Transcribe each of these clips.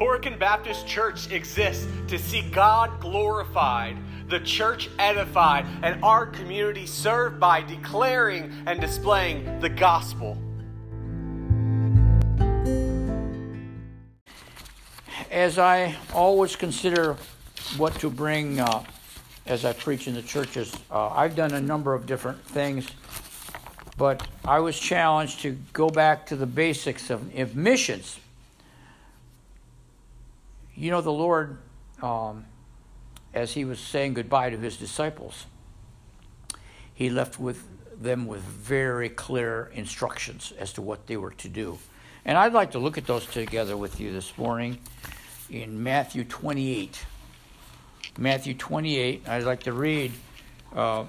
Horicon Baptist Church exists to see God glorified, the church edified, and our community served by declaring and displaying the gospel. As I always consider what to bring uh, as I preach in the churches, uh, I've done a number of different things, but I was challenged to go back to the basics of, of missions you know, the Lord, um, as he was saying goodbye to his disciples, he left with them with very clear instructions as to what they were to do. And I'd like to look at those together with you this morning in Matthew 28. Matthew 28, I'd like to read uh,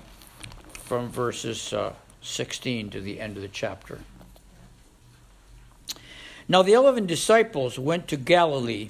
from verses uh, 16 to the end of the chapter. Now the eleven disciples went to Galilee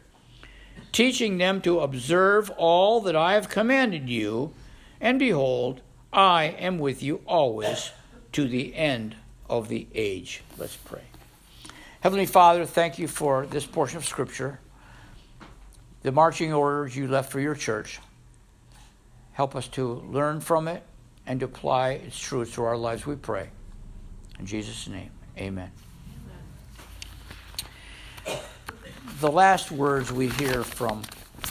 teaching them to observe all that I have commanded you. And behold, I am with you always to the end of the age. Let's pray. Heavenly Father, thank you for this portion of Scripture, the marching orders you left for your church. Help us to learn from it and to apply its truths to our lives, we pray. In Jesus' name, amen. The last words we hear from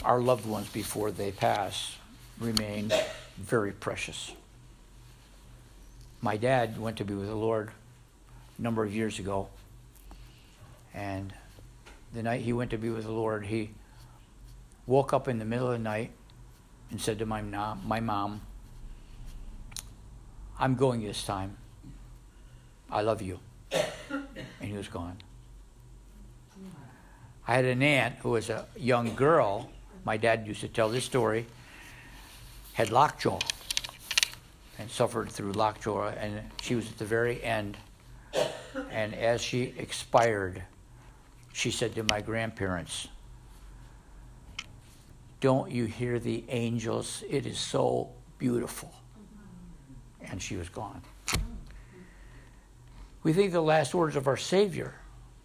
our loved ones before they pass remain very precious. My dad went to be with the Lord a number of years ago, and the night he went to be with the Lord, he woke up in the middle of the night and said to my mom, my mom, I'm going this time. I love you. And he was gone. I had an aunt who was a young girl. My dad used to tell this story. Had lockjaw and suffered through lockjaw, and she was at the very end. And as she expired, she said to my grandparents, Don't you hear the angels? It is so beautiful. And she was gone. We think the last words of our Savior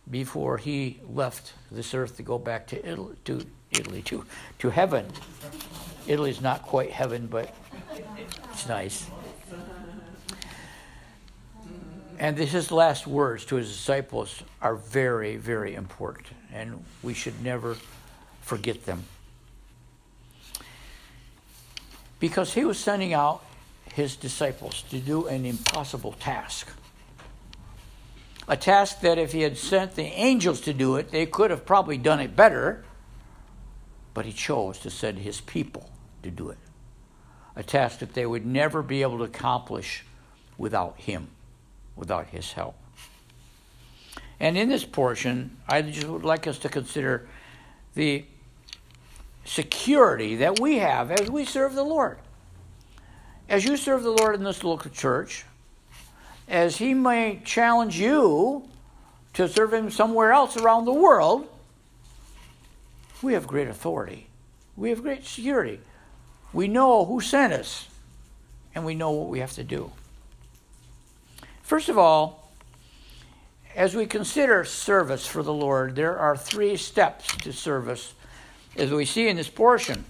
before he left this earth to go back to Italy, to Italy, to, to heaven. Italy's not quite heaven, but it's nice. And his last words to his disciples are very, very important, and we should never forget them. Because he was sending out his disciples to do an impossible task a task that if he had sent the angels to do it, they could have probably done it better. But he chose to send his people to do it. A task that they would never be able to accomplish without him, without his help. And in this portion, I just would like us to consider the security that we have as we serve the Lord. As you serve the Lord in this local church, as he may challenge you to serve him somewhere else around the world, we have great authority. We have great security. We know who sent us, and we know what we have to do. First of all, as we consider service for the Lord, there are three steps to service, as we see in this portion.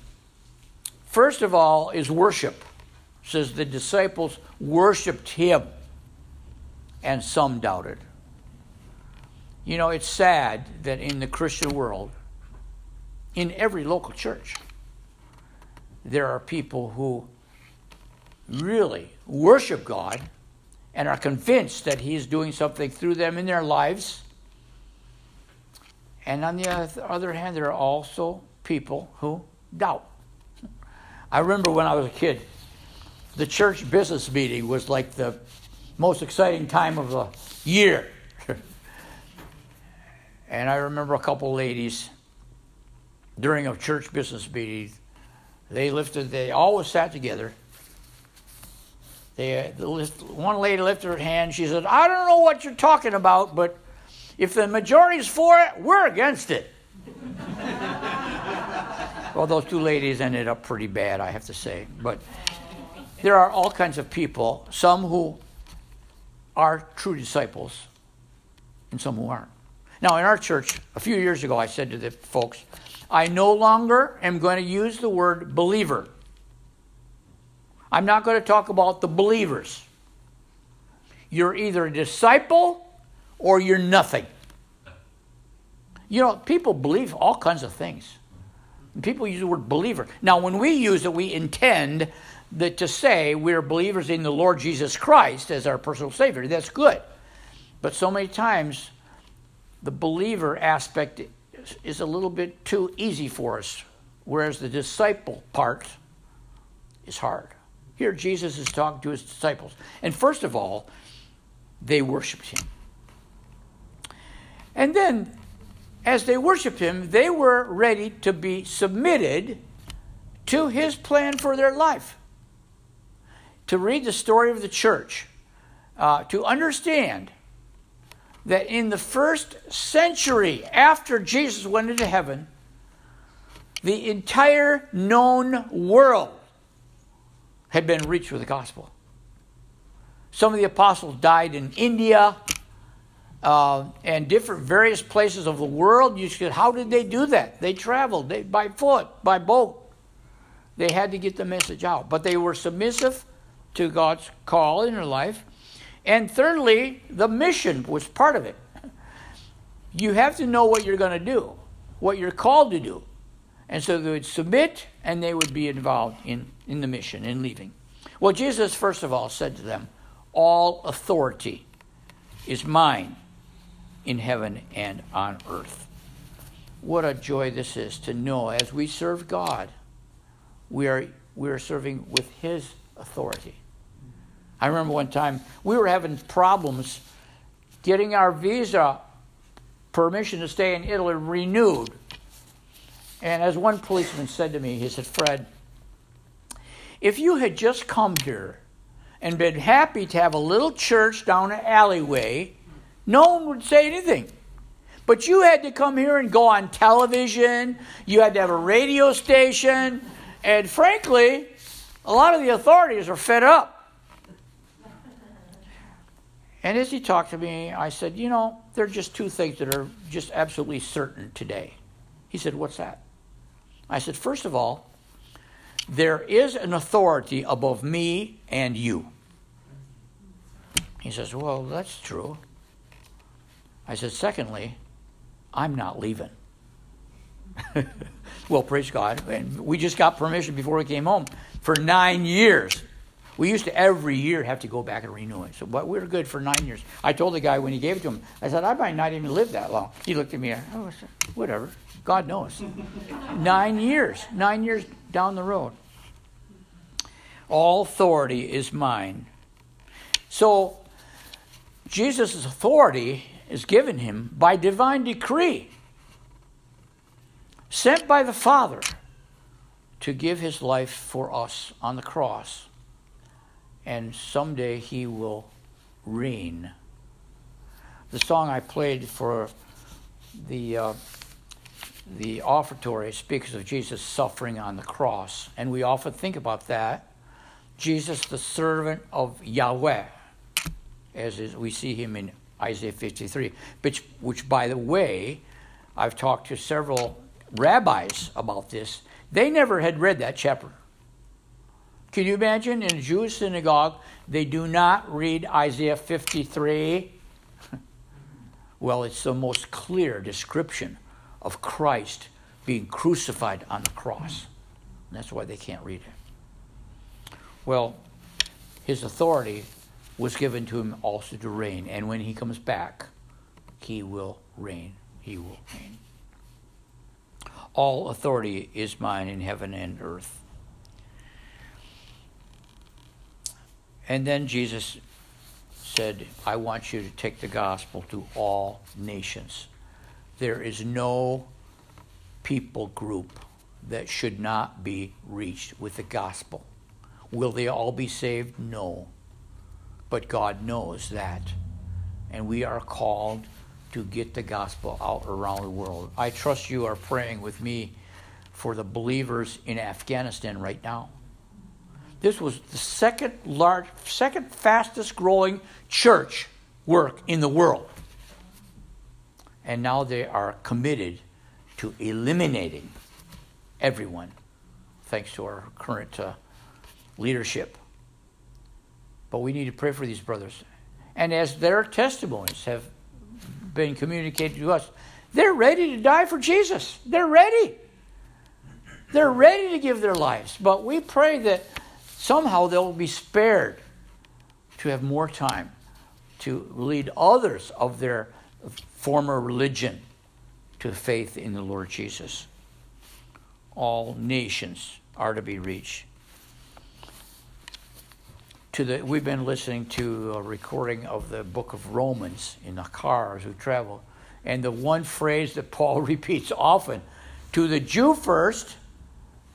First of all is worship. It says the disciples worshiped him and some doubted. You know, it's sad that in the Christian world, in every local church, there are people who really worship God and are convinced that He is doing something through them in their lives. And on the other hand, there are also people who doubt. I remember when I was a kid, the church business meeting was like the most exciting time of the year. and I remember a couple ladies during a church business meeting, They lifted, they always sat together. They, the lift, one lady lifted her hand. She said, I don't know what you're talking about, but if the majority's for it, we're against it. well, those two ladies ended up pretty bad, I have to say. But there are all kinds of people, some who are true disciples and some who aren't. Now, in our church, a few years ago, I said to the folks, I no longer am going to use the word believer. I'm not going to talk about the believers. You're either a disciple or you're nothing. You know, people believe all kinds of things. People use the word believer. Now, when we use it, we intend that to say we're believers in the Lord Jesus Christ as our personal Savior. That's good. But so many times, the believer aspect is a little bit too easy for us, whereas the disciple part is hard. Here, Jesus is talking to his disciples. And first of all, they worshiped him. And then, as they worshiped him, they were ready to be submitted to his plan for their life. To read the story of the church, uh, to understand that in the first century after Jesus went into heaven, the entire known world had been reached with the gospel. Some of the apostles died in India uh, and different various places of the world. You said, how did they do that? They traveled they, by foot, by boat. They had to get the message out, but they were submissive to God's call in their life and thirdly, the mission was part of it. You have to know what you're going to do, what you're called to do. And so they would submit and they would be involved in, in the mission, in leaving. Well, Jesus, first of all, said to them, All authority is mine in heaven and on earth. What a joy this is to know as we serve God, we are, we are serving with His authority. I remember one time we were having problems getting our visa permission to stay in Italy renewed. And as one policeman said to me, he said, Fred, if you had just come here and been happy to have a little church down an alleyway, no one would say anything. But you had to come here and go on television, you had to have a radio station, and frankly, a lot of the authorities are fed up. And as he talked to me, I said, You know, there are just two things that are just absolutely certain today. He said, What's that? I said, First of all, there is an authority above me and you. He says, Well, that's true. I said, Secondly, I'm not leaving. well, praise God. And we just got permission before we came home for nine years we used to every year have to go back and renew it. So, but we were good for nine years. I told the guy when he gave it to him, I said, I might not even live that long. He looked at me, oh, whatever. God knows. nine years, nine years down the road. All authority is mine. So, Jesus' authority is given him by divine decree, sent by the Father to give his life for us on the cross and someday he will reign. The song I played for the uh, the offertory speaks of Jesus suffering on the cross, and we often think about that. Jesus, the servant of Yahweh, as is, we see him in Isaiah 53, which, which, by the way, I've talked to several rabbis about this. They never had read that chapter. Can you imagine in a Jewish synagogue, they do not read Isaiah 53? well, it's the most clear description of Christ being crucified on the cross. And that's why they can't read it. Well, his authority was given to him also to reign. And when he comes back, he will reign. He will reign. All authority is mine in heaven and earth. And then Jesus said, I want you to take the gospel to all nations. There is no people group that should not be reached with the gospel. Will they all be saved? No. But God knows that. And we are called to get the gospel out around the world. I trust you are praying with me for the believers in Afghanistan right now. This was the second large, second fastest growing church work in the world. And now they are committed to eliminating everyone, thanks to our current uh, leadership. But we need to pray for these brothers. And as their testimonies have been communicated to us, they're ready to die for Jesus. They're ready. They're ready to give their lives. But we pray that somehow they'll be spared to have more time to lead others of their former religion to faith in the Lord Jesus. All nations are to be reached. To the, we've been listening to a recording of the book of Romans in the cars we travel. And the one phrase that Paul repeats often to the Jew first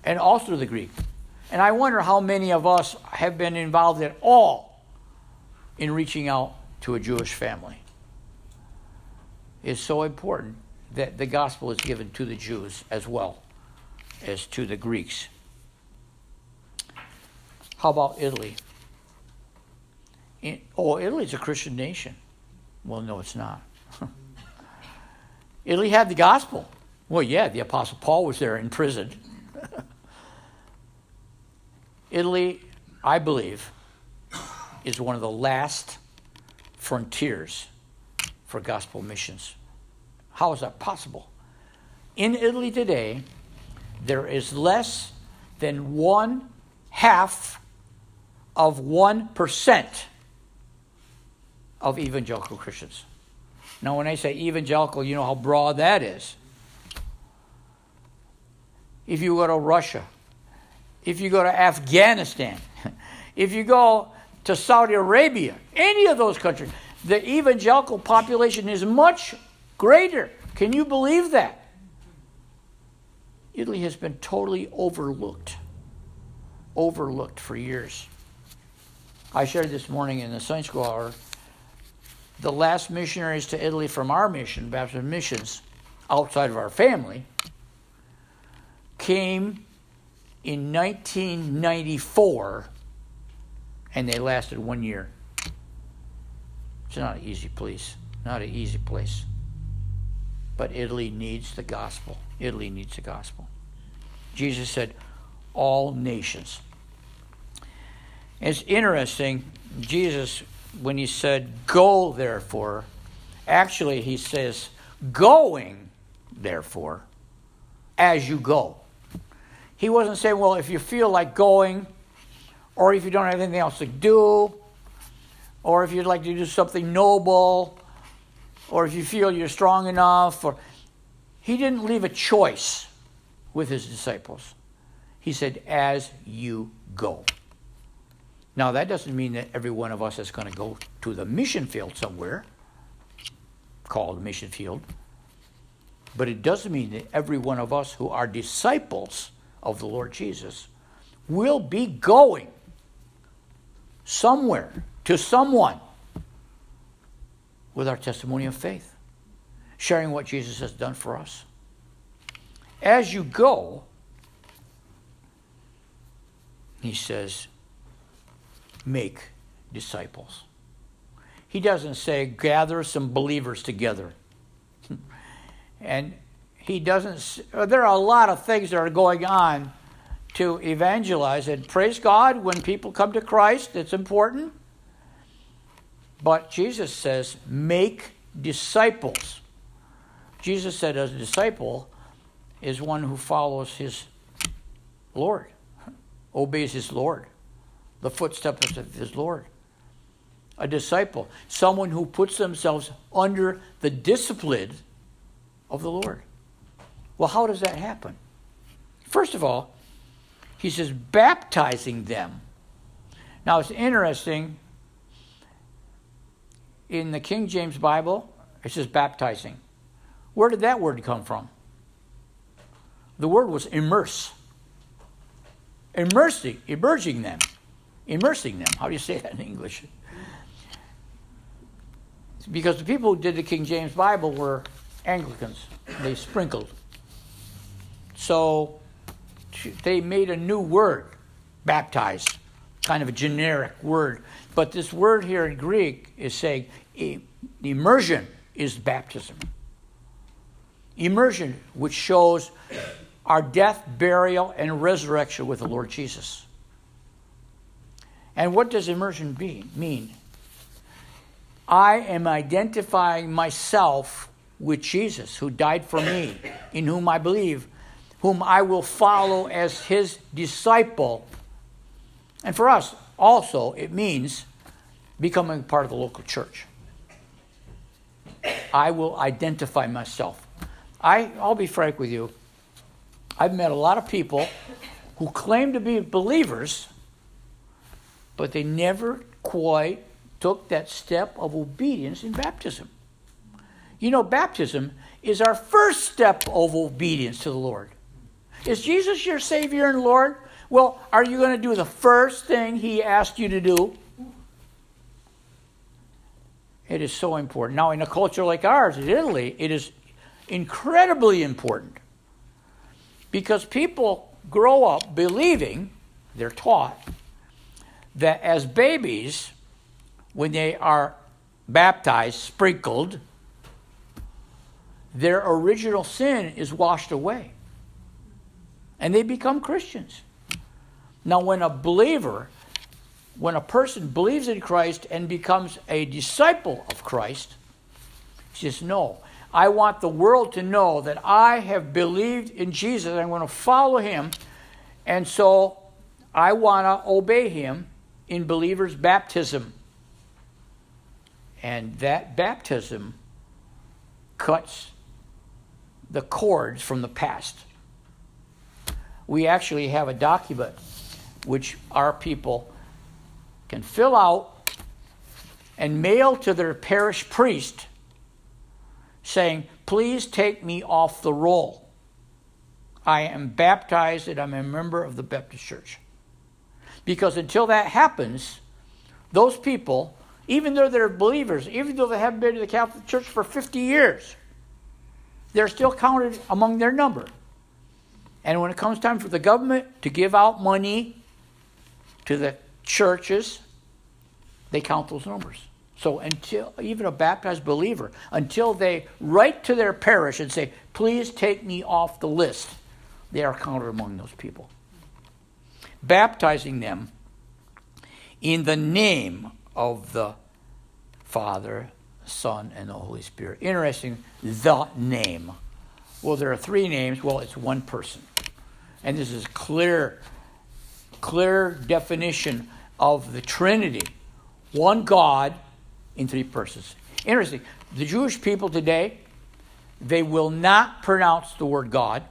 and also to the Greek. And I wonder how many of us have been involved at all in reaching out to a Jewish family. It's so important that the gospel is given to the Jews as well as to the Greeks. How about Italy? In, oh, Italy's a Christian nation. Well, no, it's not. Italy had the gospel. Well, yeah, the Apostle Paul was there in prison. Italy, I believe, is one of the last frontiers for gospel missions. How is that possible? In Italy today, there is less than one half of 1% of evangelical Christians. Now, when I say evangelical, you know how broad that is. If you go to Russia, if you go to Afghanistan, if you go to Saudi Arabia, any of those countries, the evangelical population is much greater. Can you believe that? Italy has been totally overlooked. Overlooked for years. I shared this morning in the Sunday School Hour the last missionaries to Italy from our mission, Baptist Missions, outside of our family, came in 1994 and they lasted one year. It's not an easy place. Not an easy place. But Italy needs the gospel. Italy needs the gospel. Jesus said, all nations. It's interesting, Jesus, when he said, go therefore, actually he says, going therefore, as you go. He wasn't saying, well, if you feel like going, or if you don't have anything else to do, or if you'd like to do something noble, or if you feel you're strong enough, or he didn't leave a choice with his disciples. He said, as you go. Now, that doesn't mean that every one of us is going to go to the mission field somewhere, called mission field. But it doesn't mean that every one of us who are disciples of the Lord Jesus will be going somewhere to someone with our testimony of faith, sharing what Jesus has done for us. As you go, he says, make disciples. He doesn't say gather some believers together. and he doesn't, uh, there are a lot of things that are going on to evangelize. And praise God, when people come to Christ, it's important. But Jesus says, make disciples. Jesus said, a disciple is one who follows his Lord, obeys his Lord, the footsteps of his Lord. A disciple, someone who puts themselves under the discipline of the Lord. Well, how does that happen? First of all, he says baptizing them. Now it's interesting. In the King James Bible, it says baptizing. Where did that word come from? the word was immerse. Immersing, immersing them. Immersing them. How do you say that in English? Because the people who did the King James Bible were Anglicans. They sprinkled. So they made a new word, baptized, kind of a generic word. But this word here in Greek is saying immersion is baptism. Immersion, which shows our death, burial, and resurrection with the Lord Jesus. And what does immersion be, mean? I am identifying myself with Jesus, who died for me, in whom I believe, whom I will follow as his disciple. And for us, also, it means becoming part of the local church. I will identify myself. I, I'll be frank with you. I've met a lot of people who claim to be believers, but they never quite took that step of obedience in baptism. You know, baptism is our first step of obedience to the Lord. Is Jesus your Savior and Lord? Well, are you going to do the first thing He asked you to do? It is so important. Now, in a culture like ours, in Italy, it is incredibly important because people grow up believing, they're taught, that as babies, when they are baptized, sprinkled, their original sin is washed away. And they become Christians. Now, when a believer, when a person believes in Christ and becomes a disciple of Christ, he says, No, I want the world to know that I have believed in Jesus. I'm going to follow him. And so I want to obey him in believer's baptism. And that baptism cuts the cords from the past. We actually have a document which our people can fill out and mail to their parish priest saying, Please take me off the roll. I am baptized and I'm a member of the Baptist Church. Because until that happens, those people, even though they're believers, even though they haven't been to the Catholic Church for 50 years, they're still counted among their number. And when it comes time for the government to give out money to the churches, they count those numbers. So until even a baptized believer, until they write to their parish and say, "Please take me off the list," they are counted among those people. Baptizing them in the name of the Father, Son, and the Holy Spirit. Interesting, the name. Well, there are three names. Well, it's one person. And this is clear, clear definition of the Trinity. One God in three persons. Interesting. The Jewish people today, they will not pronounce the word God.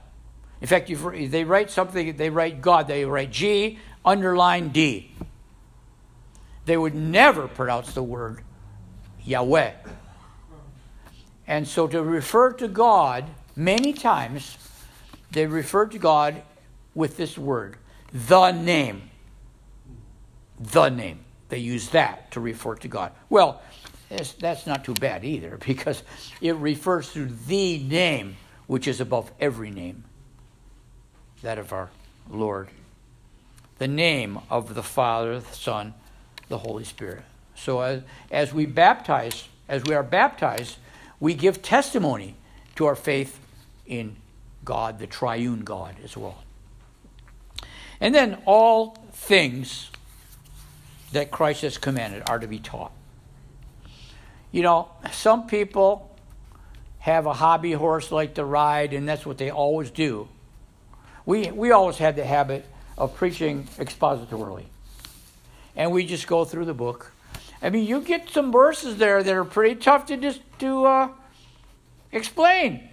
In fact, they write something, they write God, they write G, underline D. They would never pronounce the word Yahweh. And so to refer to God, many times, they refer to God with this word, the name. The name. They use that to refer to God. Well, that's, not too bad either because it refers to the name which is above every name, that of our Lord. The name of the Father, the Son, the Holy Spirit. So as, as we baptize, as we are baptized, we give testimony to our faith in God, the triune God, as well. And then all things that Christ has commanded are to be taught. You know, some people have a hobby horse like to ride, and that's what they always do. We, we always had the habit of preaching expositorily. And we just go through the book. I mean, you get some verses there that are pretty tough to just to uh, explain.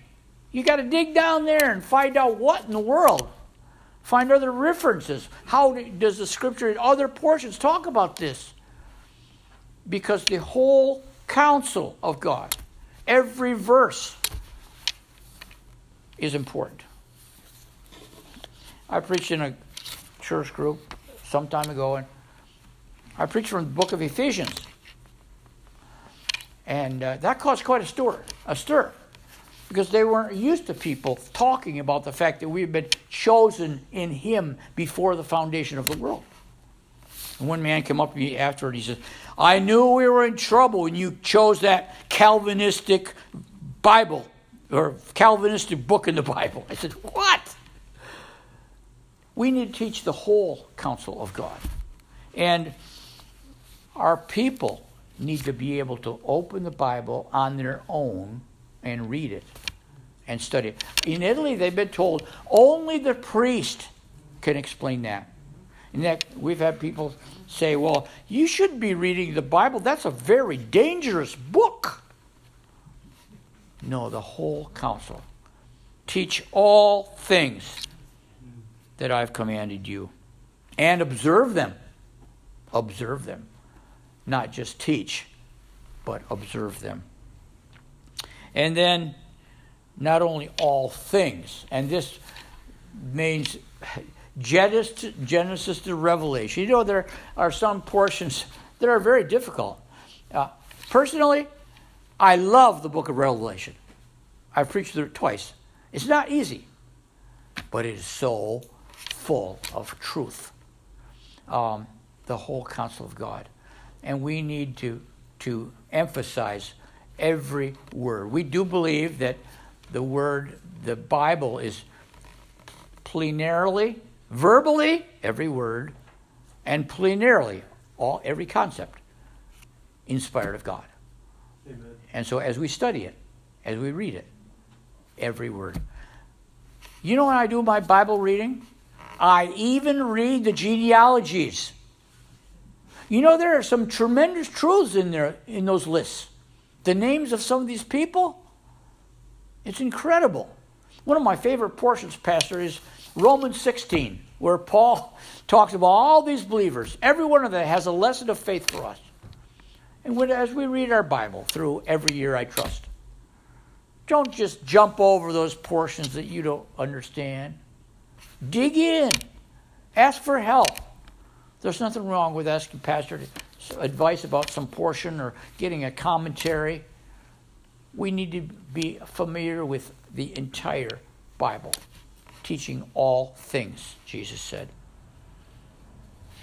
You got to dig down there and find out what in the world. Find other references. How does the scripture in other portions talk about this? Because the whole counsel of God. Every verse is important. I preached in a church group some time ago, and I preached from the book of Ephesians. And uh, that caused quite a stir, a stir, because they weren't used to people talking about the fact that we've been chosen in Him before the foundation of the world. And one man came up to me after afterward. He said, "I knew we were in trouble when you chose that Calvinistic Bible or Calvinistic book in the Bible." I said, "What?" We need to teach the whole counsel of God, and our people need to be able to open the Bible on their own and read it and study it. In Italy, they've been told only the priest can explain that. And that we've had people say, well, you should be reading the Bible. That's a very dangerous book. No, the whole counsel. Teach all things that I've commanded you and observe them. Observe them not just teach, but observe them. And then, not only all things, and this means Genesis, Genesis to Revelation. You know, there are some portions that are very difficult. Uh, personally, I love the book of Revelation. I've preached through it twice. It's not easy, but it is so full of truth. Um, the whole counsel of God and we need to, to emphasize every word. We do believe that the word, the Bible is plenarily, verbally, every word, and plenarily, all every concept, inspired of God. Amen. And so as we study it, as we read it, every word. You know when I do my Bible reading? I even read the genealogies. You know, there are some tremendous truths in there in those lists. The names of some of these people, it's incredible. One of my favorite portions, Pastor, is Romans 16, where Paul talks about all these believers. Every one of them has a lesson of faith for us. And when, as we read our Bible through every year, I trust, don't just jump over those portions that you don't understand. Dig in, ask for help. There's nothing wrong with asking pastor advice about some portion or getting a commentary. We need to be familiar with the entire Bible, teaching all things, Jesus said.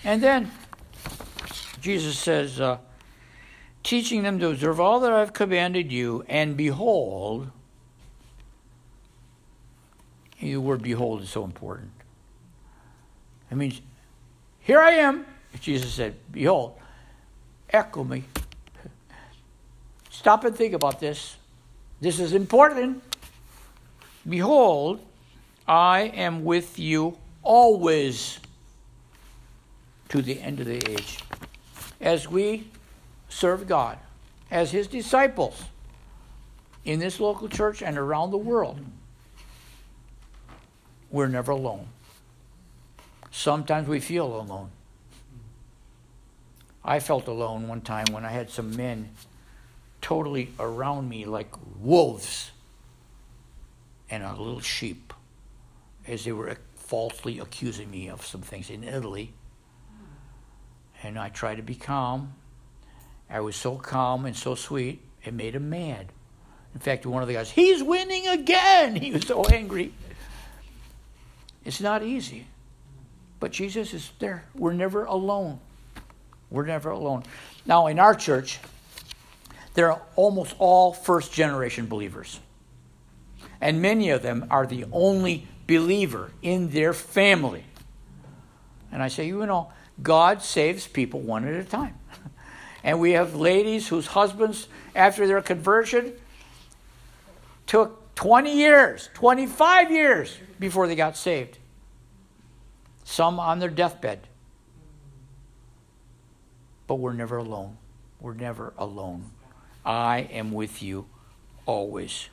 And then Jesus says, uh, teaching them to observe all that I've commanded you, and behold, the word behold is so important. It means here I am. Jesus said, Behold, echo me. Stop and think about this. This is important. Behold, I am with you always to the end of the age. As we serve God, as His disciples in this local church and around the world, we're never alone. Sometimes we feel alone. I felt alone one time when I had some men totally around me like wolves and a little sheep as they were falsely accusing me of some things in Italy. And I tried to be calm. I was so calm and so sweet, it made him mad. In fact, one of the guys, he's winning again. He was so angry. It's not easy. But Jesus is there. We're never alone. We're never alone. Now, in our church, they're almost all first generation believers. And many of them are the only believer in their family. And I say, you know, God saves people one at a time. And we have ladies whose husbands, after their conversion, took 20 years, 25 years before they got saved some on their deathbed. But we're never alone. We're never alone. I am with you always.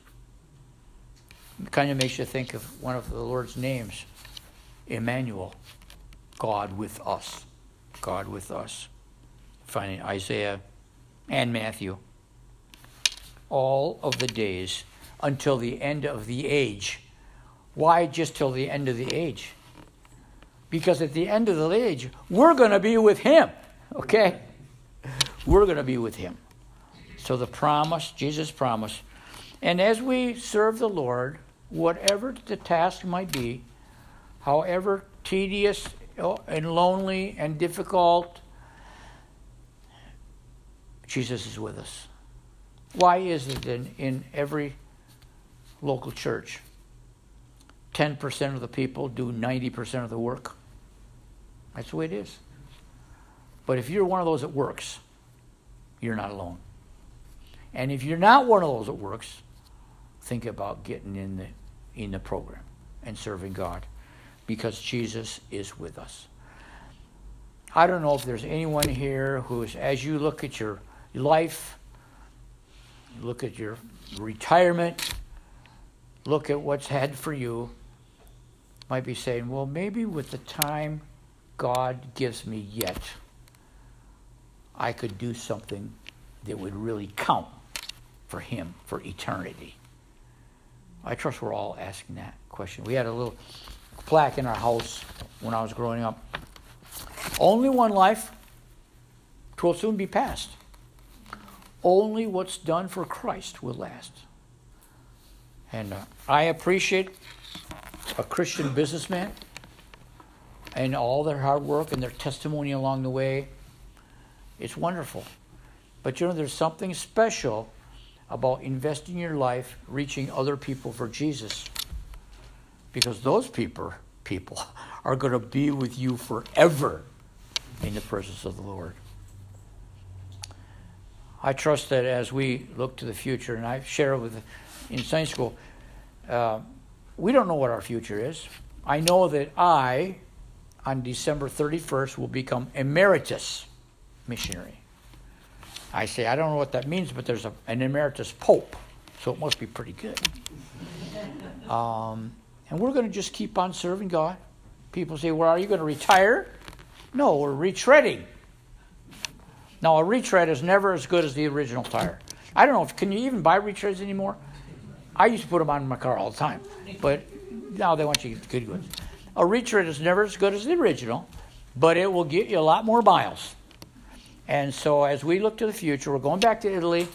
It kind of makes you think of one of the Lord's names Emmanuel, God with us. God with us. Finding Isaiah and Matthew. All of the days until the end of the age. Why just till the end of the age? Because at the end of the age, we're going to be with Him. Okay? We're going to be with Him. So the promise, Jesus' promise. And as we serve the Lord, whatever the task might be, however tedious oh, and lonely and difficult, Jesus is with us. Why is it that in every local church, 10% of the people do 90% of the work? That's the way it is. But if you're one of those that works, you're not alone. And if you're not one of those that works, think about getting in the in the program and serving God because Jesus is with us. I don't know if there's anyone here who is as you look at your life, look at your retirement, look at what's had for you, might be saying, well, maybe with the time God gives me yet, I could do something that would really count for Him for eternity. I trust we're all asking that question. We had a little plaque in our house when I was growing up. Only one life, twill soon be past. Only what's done for Christ will last. And uh, I appreciate a Christian businessman and all their hard work and their testimony along the way. It's wonderful. But you know, there's something special about investing your life reaching other people for Jesus. Because those people people are going to be with you forever in the presence of the Lord. I trust that as we look to the future, and I share with in Sunday school, uh, we don't know what our future is. I know that I on December 31st will become emeritus missionary. I say, I don't know what that means, but there's a, an emeritus pope, so it must be pretty good. Um, and we're going to just keep on serving God. People say, Well, are you going to retire? No, we're retreading. Now, a retread is never as good as the original tire. I don't know if can you even buy retreads anymore. I used to put them on my car all the time, but now they want you to get good ones. A retread is never as good as the original, but it will get you a lot more miles. And so, as we look to the future, we're going back to Italy.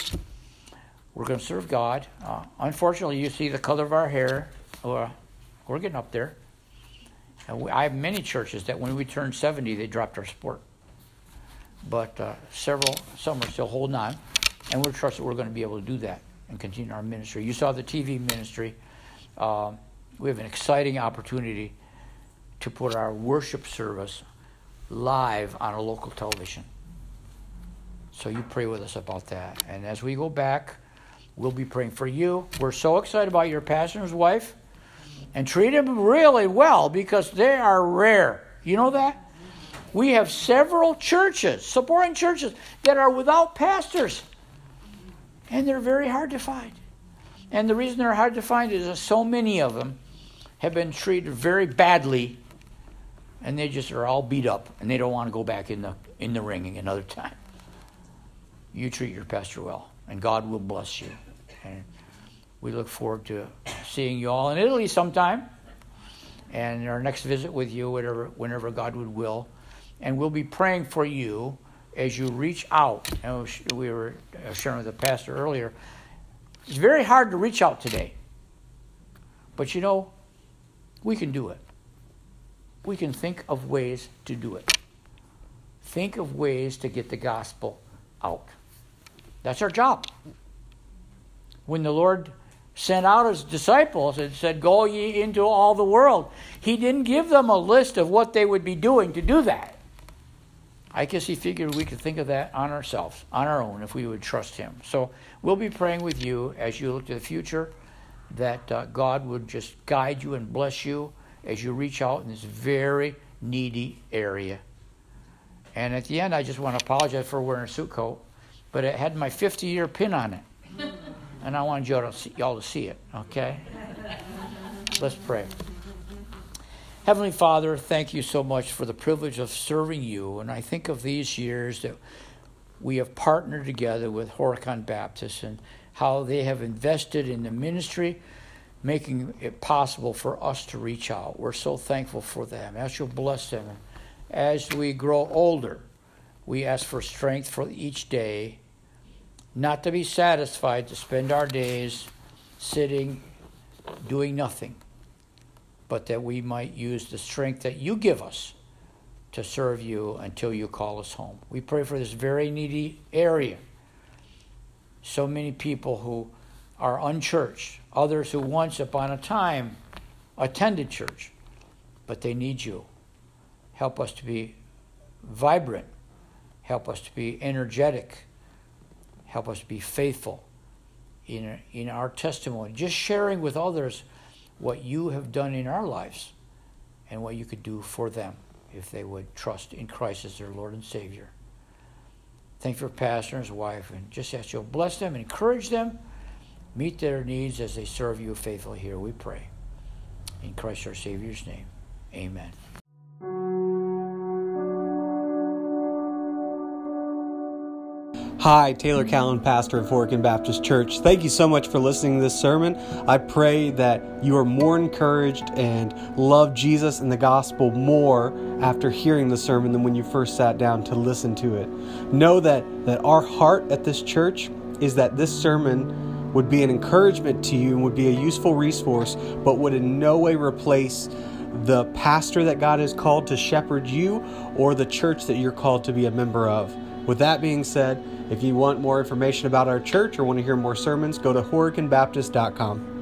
We're going to serve God. Uh, unfortunately, you see the color of our hair. Uh, we're getting up there. We, I have many churches that when we turned 70, they dropped our sport. But uh, several, some are still holding on. And we're trusting we're going to be able to do that and continue our ministry. You saw the TV ministry. Um, we have an exciting opportunity to put our worship service live on a local television. So you pray with us about that. And as we go back, we'll be praying for you. We're so excited about your pastor's wife. And treat them really well because they are rare. You know that? We have several churches, supporting churches, that are without pastors. And they're very hard to find. And the reason they're hard to find is that so many of them have been treated very badly and they just are all beat up and they don't want to go back in the in the ring another time. You treat your pastor well, and God will bless you. And we look forward to seeing you all in Italy sometime, and our next visit with you, whatever, whenever God would will. And we'll be praying for you as you reach out. And we were sharing with the pastor earlier. It's very hard to reach out today, but you know, we can do it we can think of ways to do it. Think of ways to get the gospel out. That's our job. When the Lord sent out his disciples and said, Go ye into all the world, he didn't give them a list of what they would be doing to do that. I guess he figured we could think of that on ourselves, on our own, if we would trust him. So we'll be praying with you as you look to the future that uh, God would just guide you and bless you as you reach out in this very needy area. And at the end, I just want to apologize for wearing a suit coat, but it had my 50 year pin on it. And I wanted y'all to see, y'all to see it, okay? Let's pray. Heavenly Father, thank you so much for the privilege of serving you. And I think of these years that we have partnered together with Horicon Baptist and how they have invested in the ministry making it possible for us to reach out. We're so thankful for them. As you'll bless them. As we grow older, we ask for strength for each day, not to be satisfied to spend our days sitting, doing nothing, but that we might use the strength that you give us to serve you until you call us home. We pray for this very needy area. So many people who are unchurched, others who once upon a time attended church, but they need you. Help us to be vibrant, help us to be energetic, help us be faithful in, in our testimony, just sharing with others what you have done in our lives and what you could do for them if they would trust in Christ as their Lord and Savior. Thank you for pastor and his wife, and just ask you'll bless them, encourage them, meet their needs as they serve you faithfully here, we pray. In Christ our Savior's name, amen. Hi, Taylor Callan, pastor of Horicon Baptist Church. Thank you so much for listening to this sermon. I pray that you are more encouraged and love Jesus and the gospel more after hearing the sermon than when you first sat down to listen to it. Know that, that our heart at this church is that this sermon would be an encouragement to you and would be a useful resource, but would in no way replace the pastor that God has called to shepherd you or the church that you're called to be a member of. With that being said, if you want more information about our church or want to hear more sermons, go to horiconbaptist.com.